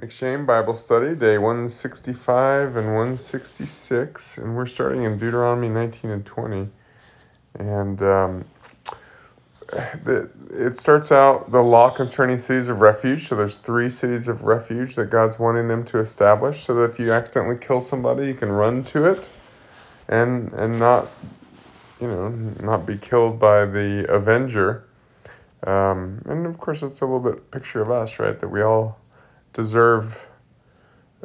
M'Cheyne Bible Study, day 165 and 166, and we're starting in Deuteronomy 19 and 20. And um, the, it starts out the law concerning cities of refuge. So there's three cities of refuge that God's wanting them to establish, so that if you accidentally kill somebody, you can run to it, and and not, you know, not be killed by the avenger. Um, and of course, it's a little bit picture of us, right? That we all deserve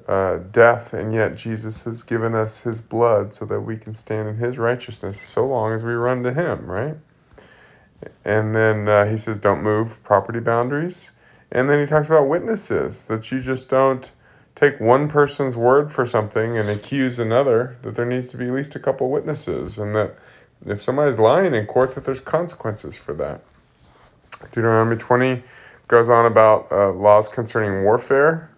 uh, death, and yet Jesus has given us his blood so that we can stand in his righteousness so long as we run to him, right? And then uh, he says, don't move property boundaries. And then he talks about witnesses, that you just don't take one person's word for something and accuse another, that there needs to be at least a couple witnesses, and that if somebody's lying in court, that there's consequences for that. Deuteronomy 20 goes on about uh, laws concerning warfare.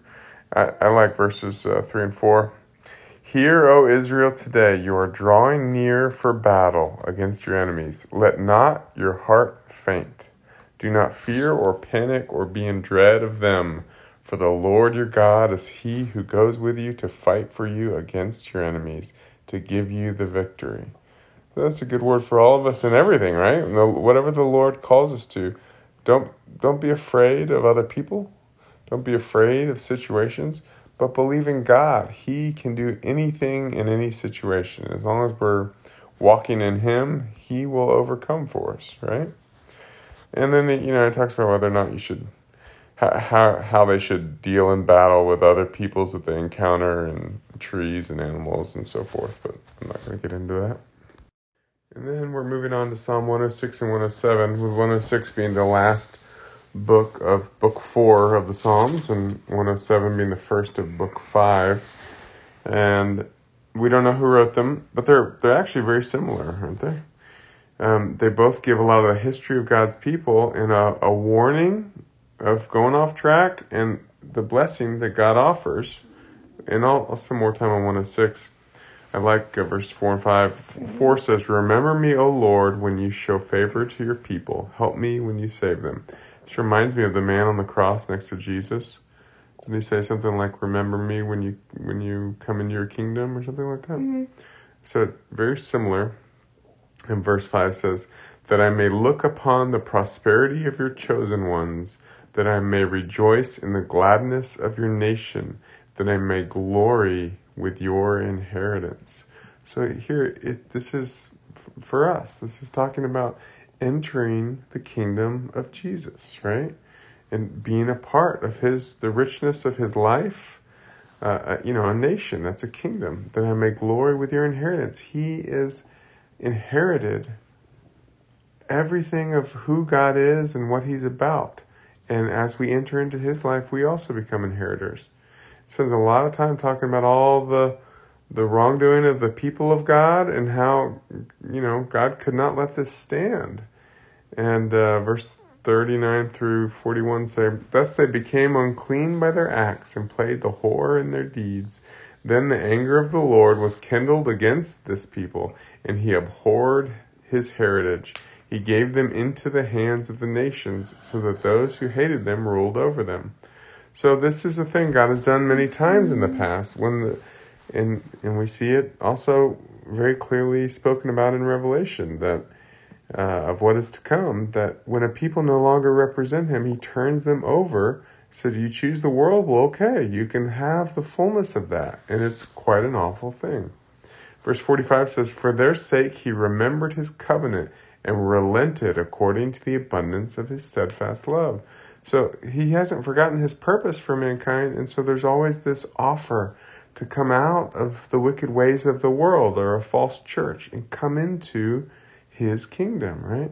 I, I like verses uh, 3 and 4. Hear, O Israel, today you are drawing near for battle against your enemies. Let not your heart faint. Do not fear or panic or be in dread of them, for the Lord your God is he who goes with you to fight for you against your enemies, to give you the victory. That's a good word for all of us in everything, right? Whatever the Lord calls us to, don't don't be afraid of other people. Don't be afraid of situations, but believe in God. He can do anything in any situation. As long as we're walking in Him, He will overcome for us, right? And then you know it talks about whether or not you should how how they should deal in battle with other peoples that they encounter and trees and animals and so forth. But I'm not going to get into that. And then we're moving on to Psalm 106 and 107, with 106 being the last book of book four of the Psalms, and 107 being the first of book five. And we don't know who wrote them, but they're they're actually very similar, aren't they? Um, they both give a lot of the history of God's people and a, a warning of going off track and the blessing that God offers. And I'll, I'll spend more time on 106. I like uh, verse 4 and 5. 4 says, Remember me, O Lord, when you show favor to your people. Help me when you save them. This reminds me of the man on the cross next to Jesus. Didn't he say something like, "Remember me when you when you come into your kingdom" or something like that? Mm-hmm. So very similar. And verse five says, "That I may look upon the prosperity of your chosen ones, that I may rejoice in the gladness of your nation, that I may glory with your inheritance." So here, it this is for us. This is talking about entering the kingdom of Jesus, right? And being a part of his, the richness of his life, uh, uh, you know, a nation, that's a kingdom, that I may glory with your inheritance. He is inherited everything of who God is and what he's about. And as we enter into his life, we also become inheritors. Spends a lot of time talking about all the the wrongdoing of the people of God and how, you know, God could not let this stand. And uh, verse 39 through 41 say, Thus they became unclean by their acts and played the whore in their deeds. Then the anger of the Lord was kindled against this people, and he abhorred his heritage. He gave them into the hands of the nations, so that those who hated them ruled over them. So this is a thing God has done many times in the past when the and and we see it also very clearly spoken about in Revelation that uh, of what is to come. That when a people no longer represent Him, He turns them over. So you choose the world, well, okay, you can have the fullness of that, and it's quite an awful thing. Verse 45 says, For their sake he remembered his covenant and relented according to the abundance of his steadfast love. So he hasn't forgotten his purpose for mankind, and so there's always this offer to come out of the wicked ways of the world or a false church and come into his kingdom, right?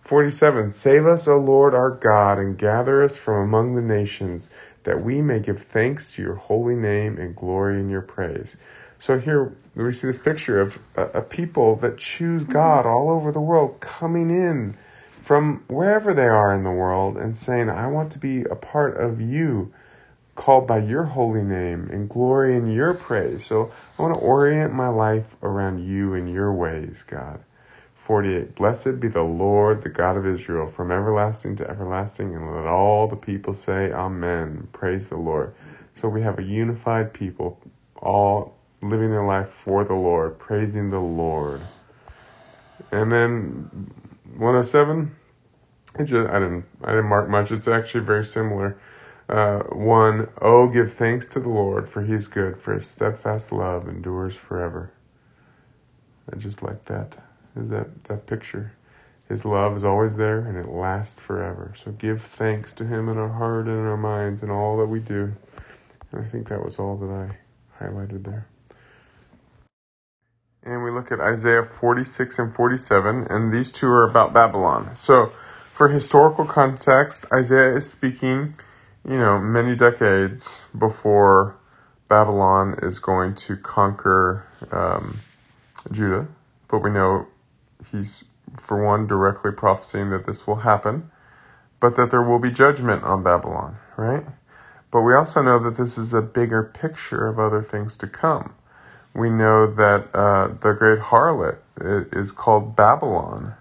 47 Save us, O Lord our God, and gather us from among the nations, that we may give thanks to your holy name and glory in your praise. So here we see this picture of a, a people that choose mm-hmm. God all over the world coming in from wherever they are in the world and saying, I want to be a part of you called by your holy name and glory in your praise. So I want to orient my life around you and your ways, God. 48. Blessed be the Lord, the God of Israel, from everlasting to everlasting, and let all the people say, Amen. Praise the Lord. So we have a unified people, all living their life for the Lord, praising the Lord. And then 107, it just, I didn't, I didn't mark much. It's actually very similar. Uh, one, oh, give thanks to the Lord, for he is good, for his steadfast love endures forever. I just like that. Is that, that picture. His love is always there and it lasts forever. So give thanks to him in our heart and in our minds and all that we do. And I think that was all that I highlighted there. And we look at Isaiah 46 and 47, and these two are about Babylon. So, for historical context, Isaiah is speaking, you know, many decades before Babylon is going to conquer um, Judah. But we know he's, for one, directly prophesying that this will happen, but that there will be judgment on Babylon, right? But we also know that this is a bigger picture of other things to come. We know that uh, the great harlot is called Babylon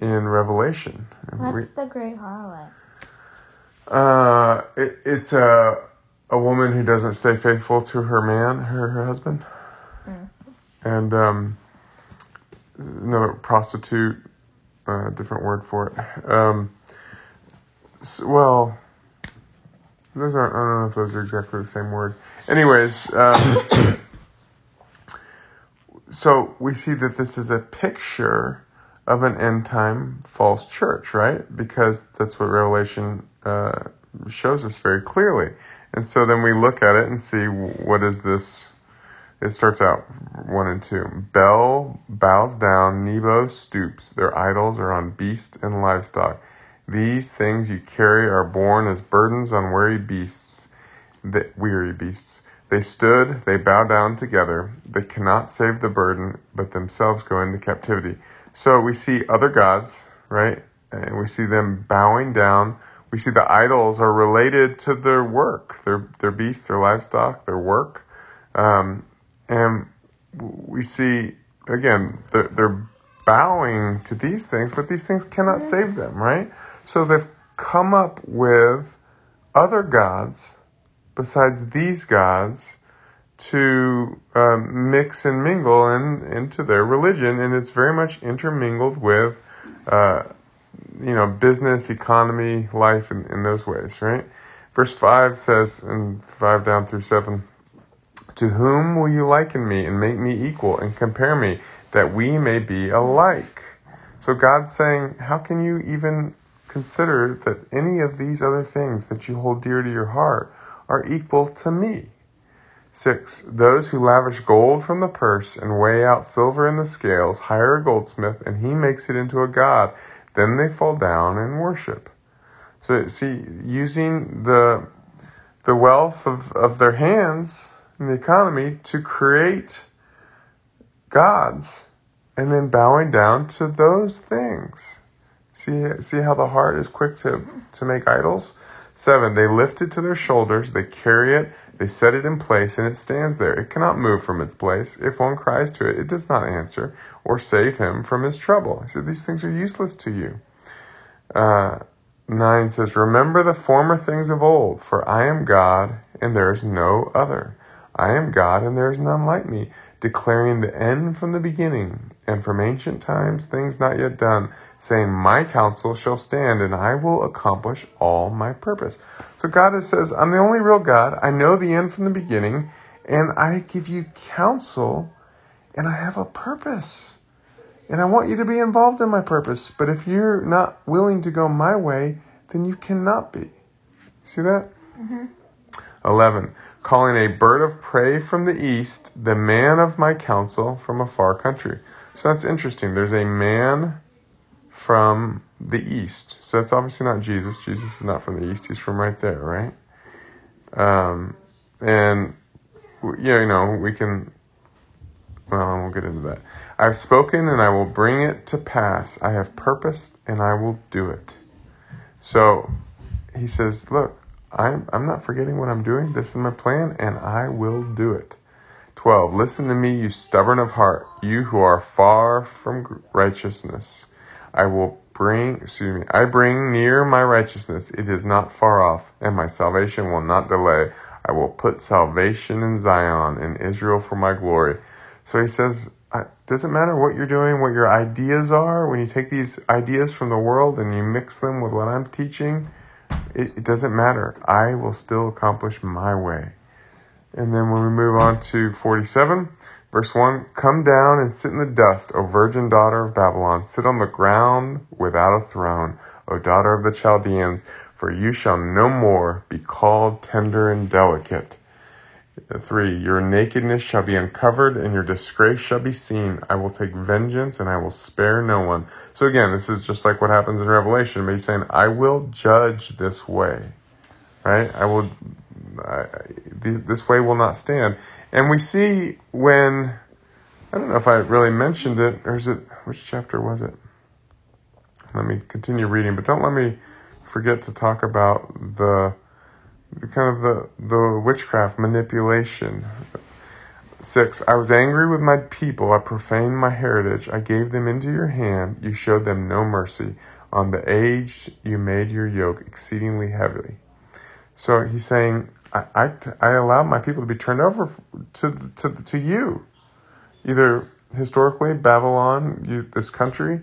in Revelation. What's we, the great harlot? Uh, it, it's a a woman who doesn't stay faithful to her man, her, her husband, mm. and um, another prostitute, uh, different word for it. Um, so, well, those aren't. I don't know if those are exactly the same word. Anyways, um, so we see that this is a picture of an end time false church, right? Because that's what Revelation uh, shows us very clearly. And so then we look at it and see what is this. It starts out one and two. Bel bows down, Nebo stoops. Their idols are on beast and livestock. These things you carry are borne as burdens on weary beasts, the weary beasts. They stood, they bow down together. They cannot save the burden, but themselves go into captivity. So we see other gods, right? And we see them bowing down. We see the idols are related to their work, their their beasts, their livestock, their work, um, and we see again they're, they're bowing to these things, but these things cannot save them, right? So they've come up with other gods besides these gods to um, mix and mingle in, into their religion, and it's very much intermingled with, uh, you know, business, economy, life, in, in those ways, right? Verse 5 says, and 5 down through 7, To whom will you liken me and make me equal and compare me, that we may be alike? So God's saying, How can you even consider that any of these other things that you hold dear to your heart are equal to me? 6. Those who lavish gold from the purse and weigh out silver in the scales hire a goldsmith, and he makes it into a god. Then they fall down and worship. So, see, using the, the wealth of, of their hands in the economy to create gods and then bowing down to those things. See, see how the heart is quick to, to make idols? Seven, they lift it to their shoulders, they carry it, they set it in place, and it stands there. It cannot move from its place. If one cries to it, it does not answer or save him from his trouble. He said, These things are useless to you. Uh, 9 says, Remember the former things of old, for I am God, and there is no other. I am God, and there is none like me, declaring the end from the beginning, and from ancient times things not yet done, saying, My counsel shall stand, and I will accomplish all my purpose. So God says, I'm the only real God. I know the end from the beginning, and I give you counsel, and I have a purpose. And I want you to be involved in my purpose. But if you're not willing to go my way, then you cannot be. See that? Mm-hmm. 11. Calling a bird of prey from the east, the man of my counsel from a far country. So that's interesting. There's a man from the east. So that's obviously not Jesus. Jesus is not from the east. He's from right there, right? Um, and, yeah, you know, we can, well, won't get into that. I've spoken and I will bring it to pass. I have purposed and I will do it. So he says, look, I'm, I'm not forgetting what I'm doing. This is my plan, and I will do it. 12. Listen to me, you stubborn of heart, you who are far from righteousness. I will bring, excuse me, I bring near my righteousness. It is not far off, and my salvation will not delay. I will put salvation in Zion, in Israel for my glory. So he says, it doesn't matter what you're doing, what your ideas are, when you take these ideas from the world and you mix them with what I'm teaching, it, it doesn't matter. I will still accomplish my way. And then when we move on to 47, verse 1 Come down and sit in the dust, O virgin daughter of Babylon. Sit on the ground without a throne, O daughter of the Chaldeans, for you shall no more be called tender and delicate. 3. Your nakedness shall be uncovered, and your disgrace shall be seen. I will take vengeance, and I will spare no one. So, again, this is just like what happens in Revelation, but he's saying, I will judge this way. Right? I will, I, this way will not stand. And we see when, I don't know if I really mentioned it, or is it, which chapter was it? Let me continue reading, but don't let me forget to talk about the kind of the, the witchcraft manipulation. Six, I was angry with my people. I profaned my heritage. I gave them into your hand. You showed them no mercy. On the aged, you made your yoke exceedingly heavy. So he's saying, I, I, I allowed my people to be turned over to, to, to you. Either historically, Babylon, you, this country,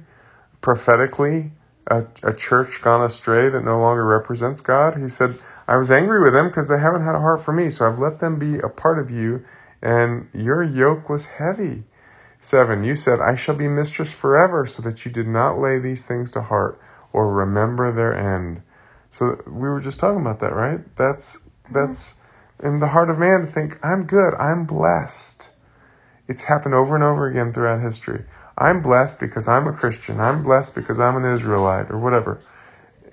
prophetically, a, a church gone astray that no longer represents God. He said, I was angry with them because they haven't had a heart for me, so I've let them be a part of you, and your yoke was heavy. 7. You said, I shall be mistress forever, so that you did not lay these things to heart or remember their end. So we were just talking about that, right? That's that's in the heart of man to think, I'm good, I'm blessed. It's happened over and over again throughout history. I'm blessed because I'm a Christian. I'm blessed because I'm an Israelite or whatever.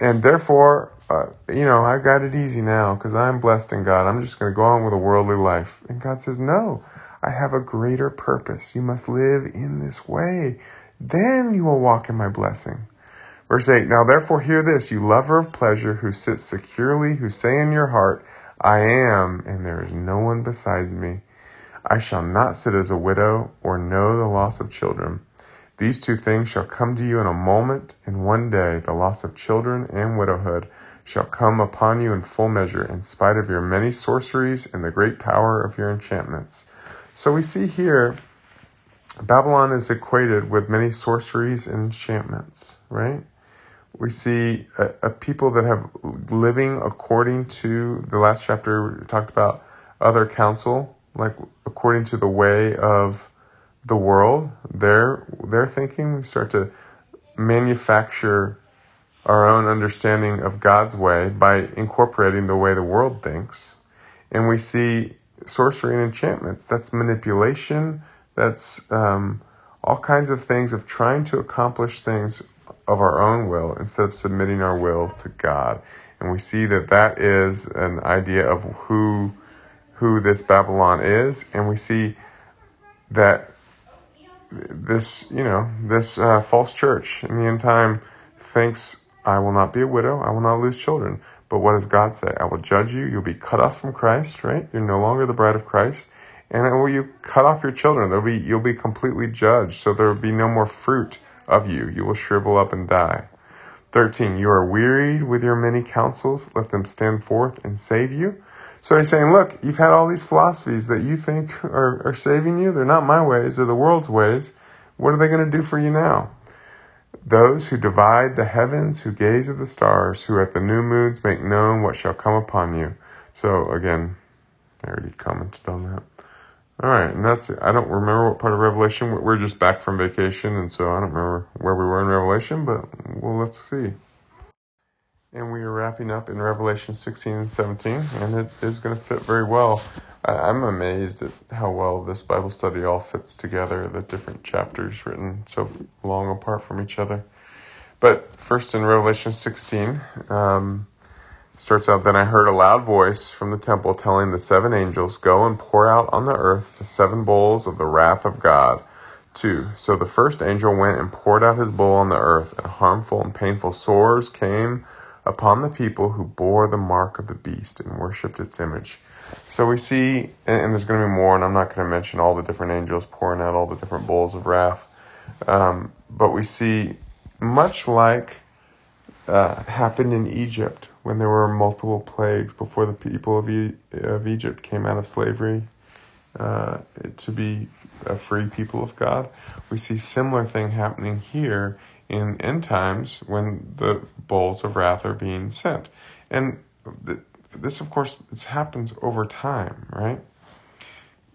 And therefore, uh, you know, I got it easy now because I'm blessed in God. I'm just going to go on with a worldly life. And God says, No, I have a greater purpose. You must live in this way. Then you will walk in my blessing. Verse 8 Now therefore, hear this, you lover of pleasure who sits securely, who say in your heart, I am, and there is no one besides me. I shall not sit as a widow or know the loss of children. These two things shall come to you in a moment, in one day, the loss of children and widowhood shall come upon you in full measure, in spite of your many sorceries and the great power of your enchantments. So we see here Babylon is equated with many sorceries and enchantments, right? We see a, a people that have living according to the last chapter we talked about other counsel, like according to the way of the world, their their thinking. We start to manufacture our own understanding of God's way by incorporating the way the world thinks. And we see sorcery and enchantments. That's manipulation. That's um, all kinds of things of trying to accomplish things of our own will instead of submitting our will to God. And we see that that is an idea of who who this Babylon is, and we see that this you know this uh, false church in the end time thinks I will not be a widow. I will not lose children. But what does God say? I will judge you. You'll be cut off from Christ, right? You're no longer the bride of Christ. And will you cut off your children? There'll be, you'll be completely judged. So there will be no more fruit of you. You will shrivel up and die. 13. You are wearied with your many counsels. Let them stand forth and save you. So he's saying, look, you've had all these philosophies that you think are, are saving you. They're not my ways. They're the world's ways. What are they going to do for you now? Those who divide the heavens, who gaze at the stars, who at the new moons make known what shall come upon you. So again, I already commented on that. All right, and that's I don't remember what part of Revelation. We're just back from vacation, and so I don't remember where we were in Revelation. But well, let's see. And we are wrapping up in Revelation 16 and 17, and it is going to fit very well I'm amazed at how well this Bible study all fits together, the different chapters written so long apart from each other. But first in Revelation 16, um, starts out Then I heard a loud voice from the temple telling the seven angels, Go and pour out on the earth the seven bowls of the wrath of God. 2. So the first angel went and poured out his bowl on the earth, and harmful and painful sores came upon the people who bore the mark of the beast and worshipped its image. So we see, and, there's going to be more, and I'm not going to mention all the different angels pouring out all the different bowls of wrath, um, but we see much like uh, happened in Egypt when there were multiple plagues before the people of, e- of Egypt came out of slavery uh, to be a free people of God. We see similar thing happening here in end times when the bowls of wrath are being sent. And th- this, of course, this happens over time, right?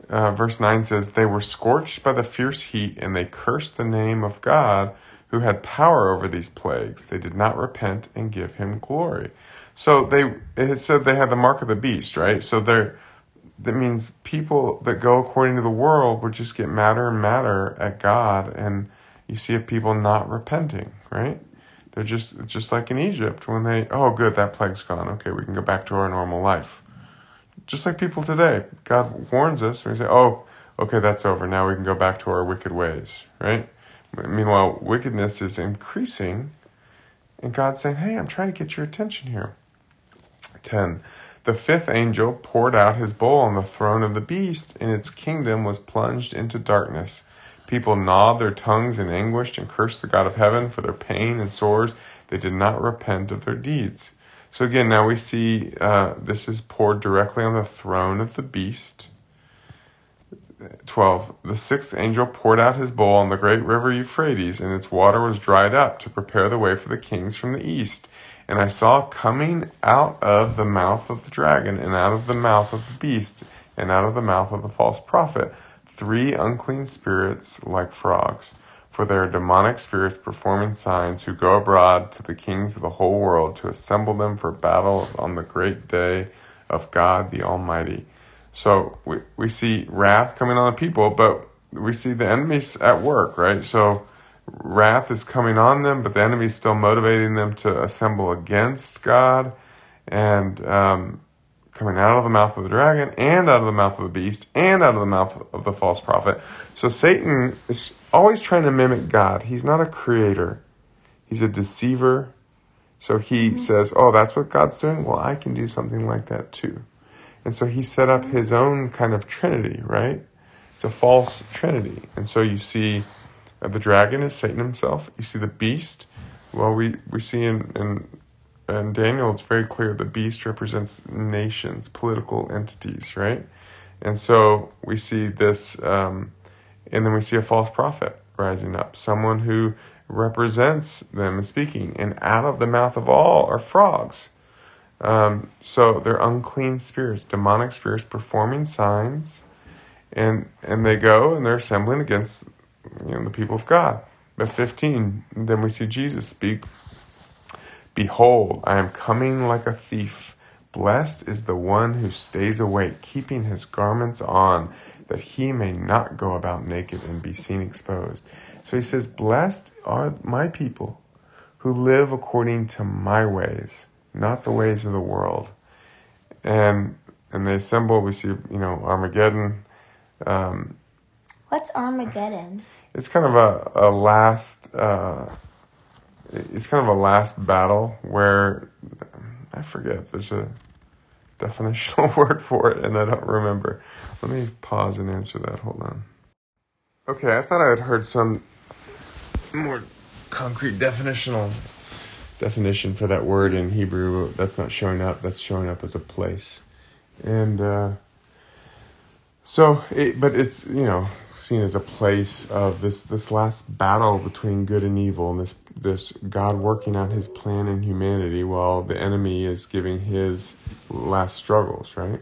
Uh, verse 9 says, They were scorched by the fierce heat, and they cursed the name of God who had power over these plagues. They did not repent and give him glory. So they it said they had the mark of the beast, right? So they're that means people that go according to the world would just get madder and madder at God and you see people not repenting, right? They're just just like in Egypt when they oh good that plague's gone okay we can go back to our normal life, just like people today. God warns us and we say oh okay that's over now we can go back to our wicked ways, right? Meanwhile wickedness is increasing, and God's saying hey I'm trying to get your attention here. Ten. The fifth angel poured out his bowl on the throne of the beast, and its kingdom was plunged into darkness People gnawed their tongues in anguish and cursed the God of heaven for their pain and sores. They did not repent of their deeds. So again, now we see uh, this is poured directly on the throne of the beast. 12. The sixth angel poured out his bowl on the great river Euphrates, and its water was dried up to prepare the way for the kings from the east. And I saw coming out of the mouth of the dragon, and out of the mouth of the beast, and out of the mouth of the false prophet, three unclean spirits like frogs, for they are demonic spirits performing signs who go abroad to the kings of the whole world to assemble them for battle on the great day of God the Almighty. So we, we see wrath coming on the people, but we see the enemies at work, right? So wrath is coming on them, but the enemy is still motivating them to assemble against God. And um, coming out of the mouth of the dragon and out of the mouth of the beast and out of the mouth of the false prophet. So Satan is always trying to mimic God. He's not a creator. He's a deceiver. So he mm-hmm. says, "Oh, that's what God's doing. Well, I can do something like that too." And so he set up his own kind of trinity, right? It's a false trinity. And so you see uh, the dragon is Satan himself. You see the beast. Well, we, we see in, in and Daniel, it's very clear the beast represents nations, political entities, right? And so we see this, um, and then we see a false prophet rising up, someone who represents them and speaking, and out of the mouth of all are frogs. Um, so they're unclean spirits, demonic spirits performing signs, and and they go and they're assembling against you know the people of God. But 15, then we see Jesus speak Behold, I am coming like a thief. Blessed is the one who stays awake, keeping his garments on, that he may not go about naked and be seen exposed. So he says, Blessed are my people who live according to my ways, not the ways of the world. And and they assemble, we see, you know, Armageddon. Um, What's Armageddon? It's kind of a, a last uh, it's kind of a last battle where I forget. There's a definitional word for it, and I don't remember. Let me pause and answer that. Hold on. Okay, I thought I had heard some more concrete definitional definition for that word in Hebrew. That's not showing up. That's showing up as a place, and uh, so. It, but it's you know seen as a place of this this last battle between good and evil, and this this God working out His plan in humanity while the enemy is giving his last struggles. Right.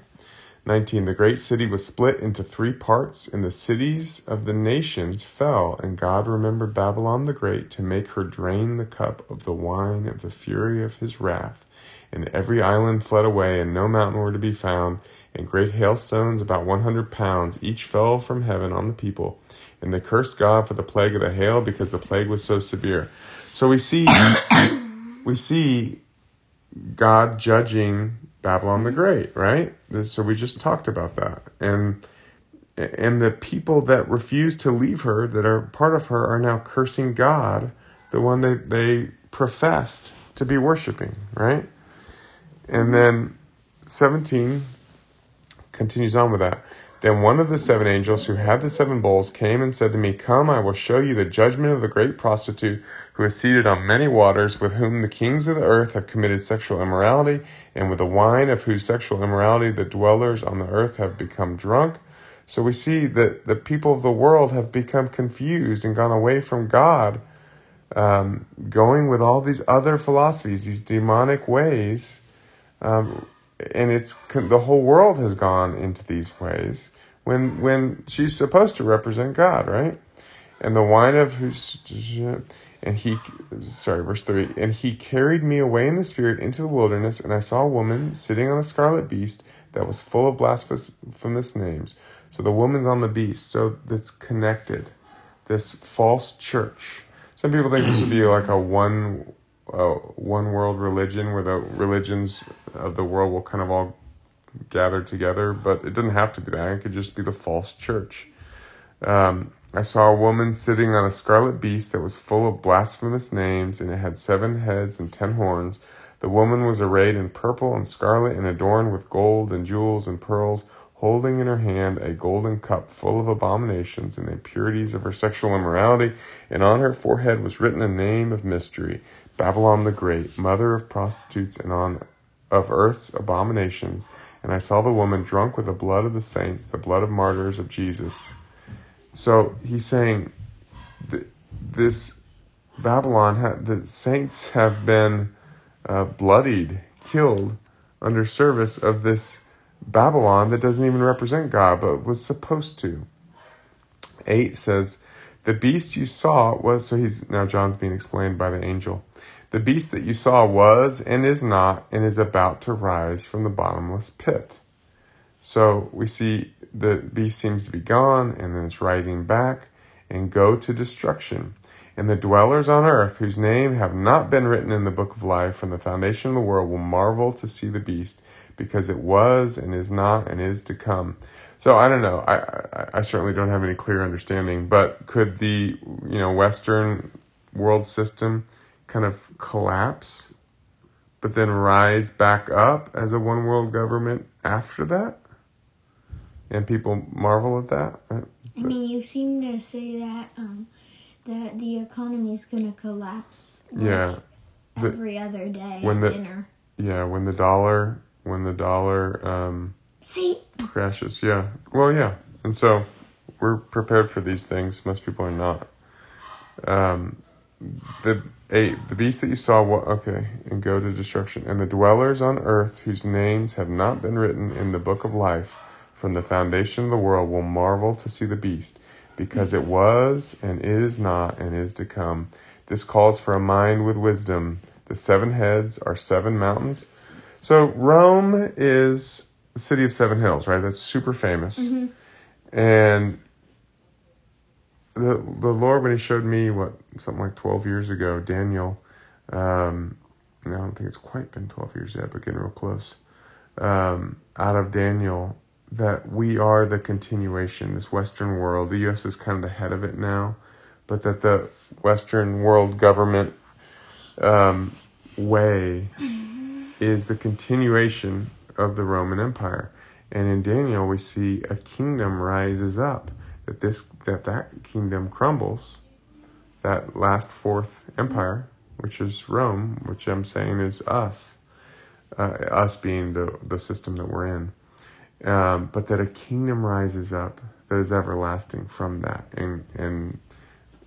19. The great city was split into three parts, and the cities of the nations fell, and God remembered Babylon the Great to make her drain the cup of the wine of the fury of his wrath. And every island fled away, and no mountain were to be found, and great hailstones, about one hundred pounds, each fell from heaven on the people. And they cursed God for the plague of the hail, because the plague was so severe. So we see, we see God judging Babylon the Great, right? So we just talked about that. And and the people that refuse to leave her, that are part of her, are now cursing God, the one that they professed to be worshiping, right? And then 17 continues on with that. Then one of the seven angels who had the seven bowls came and said to me, Come, I will show you the judgment of the great prostitute who is seated on many waters, with whom the kings of the earth have committed sexual immorality, and with the wine of whose sexual immorality the dwellers on the earth have become drunk. So we see that the people of the world have become confused and gone away from God, um, going with all these other philosophies, these demonic ways. Um, and it's the whole world has gone into these ways when when she's supposed to represent God, right? And the wine of whose and he sorry verse 3 and he carried me away in the spirit into the wilderness and i saw a woman sitting on a scarlet beast that was full of blasphemous names so the woman's on the beast so that's connected this false church some people think this would be like a one uh, one world religion where the religions of the world will kind of all gather together, but it doesn't have to be that. It could just be the false church. Um, I saw a woman sitting on a scarlet beast that was full of blasphemous names, and it had seven heads and ten horns. The woman was arrayed in purple and scarlet and adorned with gold and jewels and pearls, holding in her hand a golden cup full of abominations and the impurities of her sexual immorality, and on her forehead was written a name of mystery Babylon the Great, mother of prostitutes and on of earth's abominations. And I saw the woman drunk with the blood of the saints, the blood of martyrs of Jesus. So he's saying this Babylon, the saints have been uh, bloodied, killed under service of this Babylon that doesn't even represent God, but was supposed to. 8 says, The beast you saw was, so he's, now John's being explained by the angel. The beast that you saw was and is not and is about to rise from the bottomless pit. So we see the beast seems to be gone and then it's rising back and go to destruction. And the dwellers on earth, whose name have not been written in the book of life from the foundation of the world, will marvel to see the beast, because it was and is not and is to come. So I don't know. I, I, I certainly don't have any clear understanding, but could the you know Western world system kind of collapse, but then rise back up as a one world government after that? And people marvel at that. I mean, you seem to say that um, that the economy is going to collapse. Like yeah. The, every other day when the, dinner. Yeah, when the dollar when the dollar um, see crashes. Yeah. Well, yeah, and so we're prepared for these things. Most people are not. Um, the eight the beast that you saw what okay and go to destruction and the dwellers on earth whose names have not been written in the book of life from the foundation of the world will marvel to see the beast because it was and is not and is to come this calls for a mind with wisdom the seven heads are seven mountains so rome is the city of seven hills right that's super famous mm-hmm. and the the Lord when He showed me what something like twelve years ago, Daniel. Um, I don't think it's quite been twelve years yet, but getting real close. Um, out of Daniel, that we are the continuation. This Western world, the U.S. is kind of the head of it now, but that the Western world government um, way is the continuation of the Roman Empire. And in Daniel, we see a kingdom rises up that this that that kingdom crumbles, that last fourth empire, which is Rome, which I'm saying is us, uh, us being the the system that we're in, um, but that a kingdom rises up that is everlasting from that, and and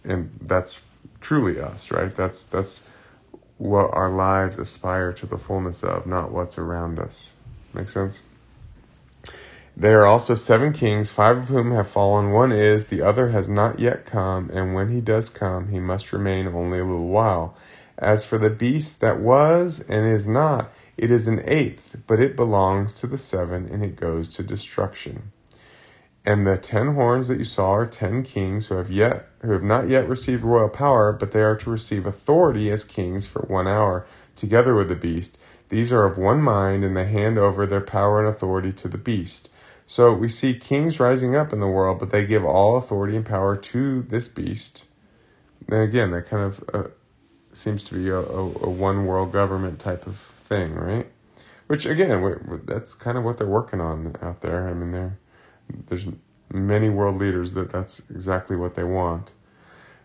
and that's truly us, right? That's that's what our lives aspire to the fullness of, not what's around us. Make sense? There are also seven kings, five of whom have fallen. One is, the other has not yet come, and when he does come, he must remain only a little while. As for the beast that was and is not, it is an eighth, but it belongs to the seven, and it goes to destruction. And the ten horns that you saw are ten kings who have yet who have not yet received royal power, but they are to receive authority as kings for one hour, together with the beast. These are of one mind, and they hand over their power and authority to the beast. So we see kings rising up in the world, but they give all authority and power to this beast. And again, that kind of uh, seems to be a, a, a one world government type of thing, right? Which again, we that's kind of what they're working on out there. I mean, there there's many world leaders that that's exactly what they want.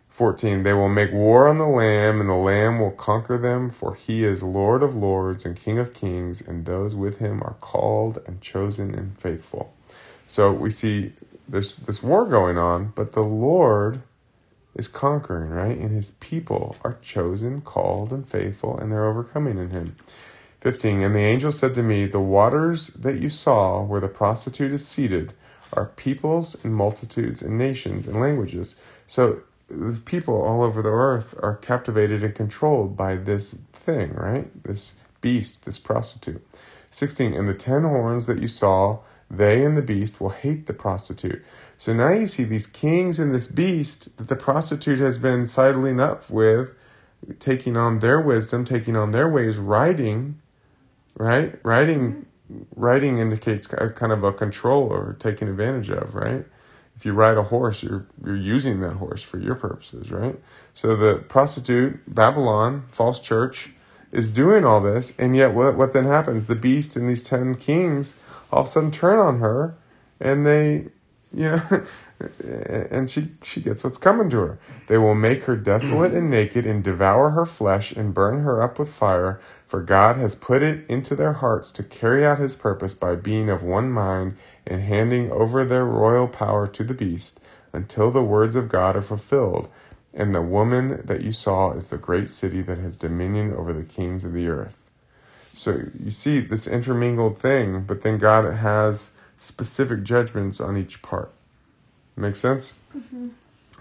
14 They will make war on the Lamb, and the Lamb will conquer them, for he is Lord of lords and King of kings, and those with him are called and chosen and faithful. So we see there's this war going on, but the Lord is conquering, right? And his people are chosen, called, and faithful, and they're overcoming in him. 15 And the angel said to me, The waters that you saw where the prostitute is seated are peoples and multitudes and nations and languages. So the people all over the earth are captivated and controlled by this thing, right? This beast, this prostitute. 16. And the ten horns that you saw, they and the beast will hate the prostitute. So now you see these kings and this beast that the prostitute has been sidling up with, taking on their wisdom, taking on their ways, riding, right? Riding, riding indicates kind of a control or taking advantage of, right? if you ride a horse, you're you're using that horse for your purposes, right? So the prostitute, Babylon, false church, is doing all this, and yet what what then happens? The beast and these ten kings all of a sudden turn on her, and they, you know, and she she gets what's coming to her. They will make her desolate and naked, and devour her flesh, and burn her up with fire. For God has put it into their hearts to carry out His purpose by being of one mind and handing over their royal power to the beast, until the words of God are fulfilled. And the woman that you saw is the great city that has dominion over the kings of the earth. So you see this intermingled thing, but then God has specific judgments on each part. Make sense? Mm-hmm.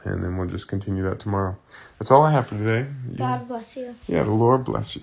And then we'll just continue that tomorrow. That's all I have for today. God bless you. Yeah, the Lord bless you.